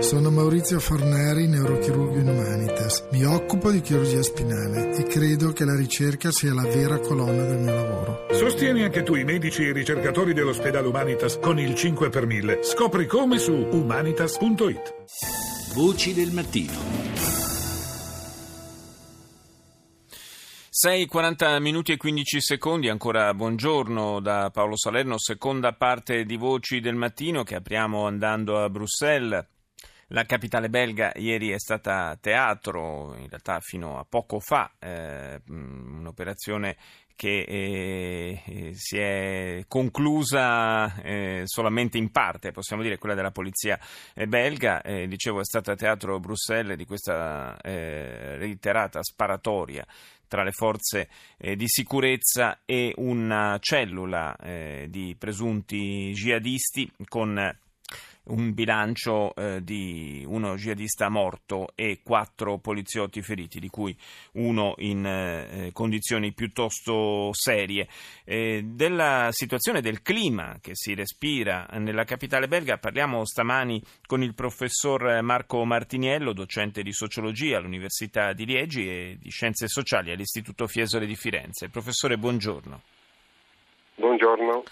Sono Maurizio Forneri, neurochirurgo in Humanitas. Mi occupo di chirurgia spinale e credo che la ricerca sia la vera colonna del mio lavoro. Sostieni anche tu i medici e i ricercatori dell'ospedale Humanitas con il 5 per 1000. Scopri come su humanitas.it. Voci del mattino. 6.40 minuti e 15 secondi, ancora buongiorno da Paolo Salerno, seconda parte di Voci del Mattino che apriamo andando a Bruxelles. La capitale belga ieri è stata teatro, in realtà fino a poco fa, eh, un'operazione che eh, eh, si è conclusa eh, solamente in parte, possiamo dire quella della polizia eh, belga, eh, dicevo è stata teatro Bruxelles di questa eh, reiterata sparatoria tra le forze di sicurezza e una cellula di presunti jihadisti con un bilancio eh, di uno jihadista morto e quattro poliziotti feriti, di cui uno in eh, condizioni piuttosto serie. Eh, della situazione del clima che si respira nella capitale belga parliamo stamani con il professor Marco Martiniello, docente di sociologia all'Università di Liegi e di scienze sociali all'Istituto Fiesole di Firenze. Professore, buongiorno. Buongiorno.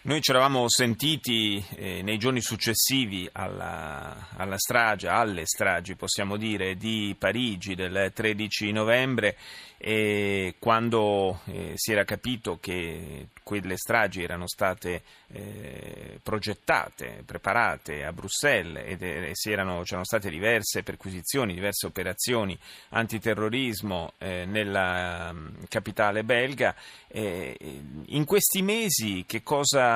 Noi ci eravamo sentiti eh, nei giorni successivi alla, alla, strage, alle stragi possiamo dire, di Parigi del 13 novembre e quando eh, si era capito che quelle stragi erano state eh, progettate, preparate a Bruxelles ed e erano, c'erano state diverse perquisizioni, diverse operazioni antiterrorismo eh, nella um, capitale belga. Eh, in questi mesi che cosa,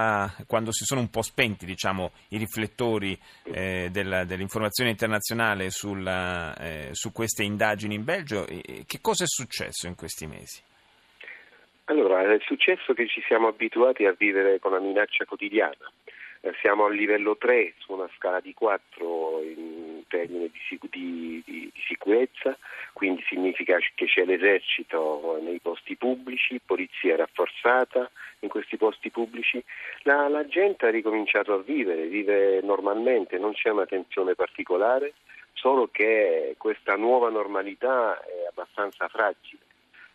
quando si sono un po' spenti diciamo, i riflettori eh, della, dell'informazione internazionale sulla, eh, su queste indagini in Belgio, che cosa è successo in questi mesi? Allora, è successo che ci siamo abituati a vivere con la minaccia quotidiana. Eh, siamo al livello 3 su una scala di 4 in termini di, di, sicurezza, quindi significa che c'è l'esercito nei posti pubblici, polizia rafforzata in questi posti pubblici. La, la gente ha ricominciato a vivere, vive normalmente, non c'è una tensione particolare, solo che questa nuova normalità è abbastanza fragile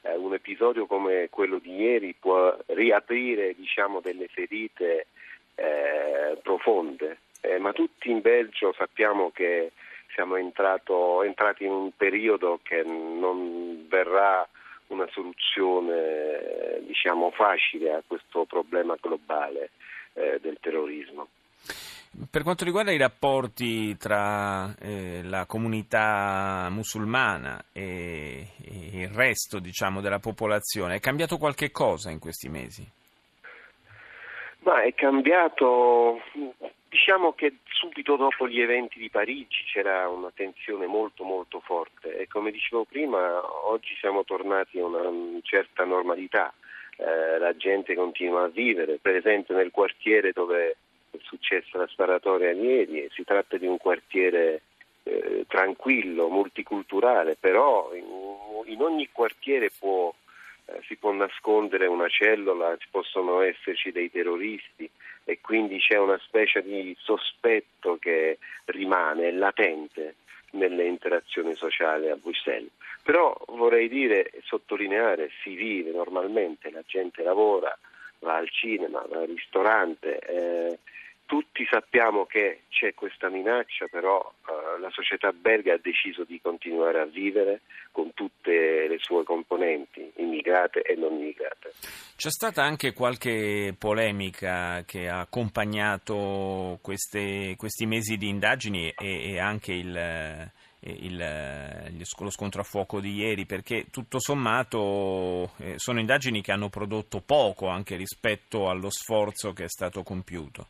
eh, un episodio come quello di ieri può riaprire diciamo, delle ferite eh, profonde, eh, ma tutti in Belgio sappiamo che siamo entrato, entrati in un periodo che non verrà una soluzione diciamo, facile a questo problema globale eh, del terrorismo. Per quanto riguarda i rapporti tra eh, la comunità musulmana e, e il resto diciamo, della popolazione, è cambiato qualche cosa in questi mesi? Ma è cambiato, diciamo che subito dopo gli eventi di Parigi c'era una tensione molto molto forte e come dicevo prima oggi siamo tornati a una certa normalità, eh, la gente continua a vivere, per esempio nel quartiere dove è successa la sparatoria ieri, si tratta di un quartiere eh, tranquillo, multiculturale, però in, in ogni quartiere può, eh, si può nascondere una cellula, ci possono esserci dei terroristi e quindi c'è una specie di sospetto che rimane, latente nelle interazioni sociali a Bruxelles. Però vorrei dire e sottolineare, si vive normalmente, la gente lavora, va al cinema, va al ristorante, eh, tutti sappiamo che c'è questa minaccia, però eh, la società belga ha deciso di continuare a vivere con tutte le sue componenti, immigrate e non immigrate. C'è stata anche qualche polemica che ha accompagnato queste, questi mesi di indagini e, e anche il, il, lo scontro a fuoco di ieri, perché tutto sommato eh, sono indagini che hanno prodotto poco anche rispetto allo sforzo che è stato compiuto.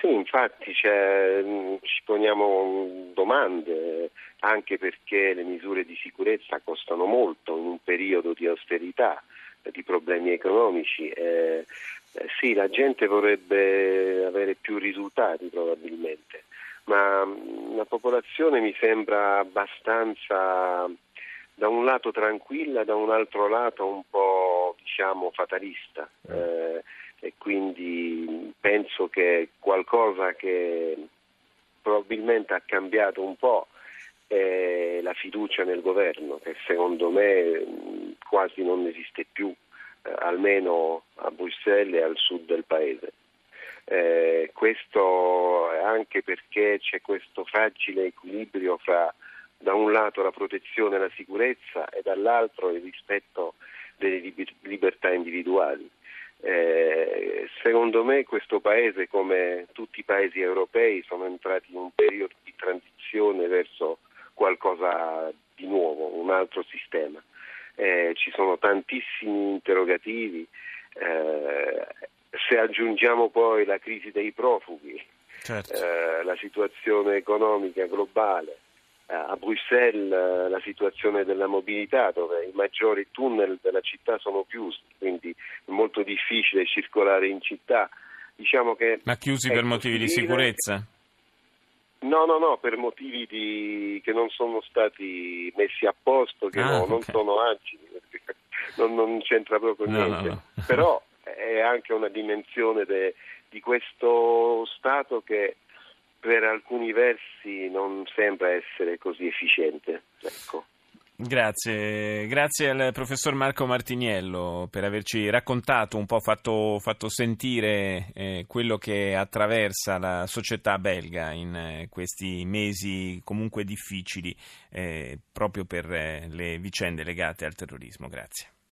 Sì, infatti cioè, ci poniamo domande anche perché le misure di sicurezza costano molto in un periodo di austerità, di problemi economici. Eh, eh, sì, la gente vorrebbe avere più risultati probabilmente, ma la popolazione mi sembra abbastanza da un lato tranquilla, da un altro lato un po' diciamo fatalista. Eh, e quindi penso che qualcosa che probabilmente ha cambiato un po' è la fiducia nel governo, che secondo me quasi non esiste più, eh, almeno a Bruxelles e al sud del paese. Eh, questo anche perché c'è questo fragile equilibrio fra da un lato la protezione e la sicurezza e dall'altro il rispetto delle libertà individuali. Eh, secondo me questo paese, come tutti i paesi europei, sono entrati in un periodo di transizione verso qualcosa di nuovo, un altro sistema. Eh, ci sono tantissimi interrogativi, eh, se aggiungiamo poi la crisi dei profughi, certo. Eh, la situazione economica globale, eh, a Bruxelles eh, la situazione della mobilità dove i maggiori tunnel della città sono chiusi, quindi è molto difficile circolare in città. Diciamo che, Ma chiusi per motivi di sicurezza? No, no, no, per motivi di... che non sono stati messi a posto, che ah, no, non sono agili, non, non, c'entra proprio no, niente. No, Però è anche una dimensione de... di questo Stato che per alcuni versi non sembra essere così efficiente. Ecco. Grazie, grazie al professor Marco Martiniello per averci raccontato, un po' fatto, fatto sentire eh, quello che attraversa la società belga in eh, questi mesi comunque difficili eh, proprio per eh, le vicende legate al terrorismo. Grazie.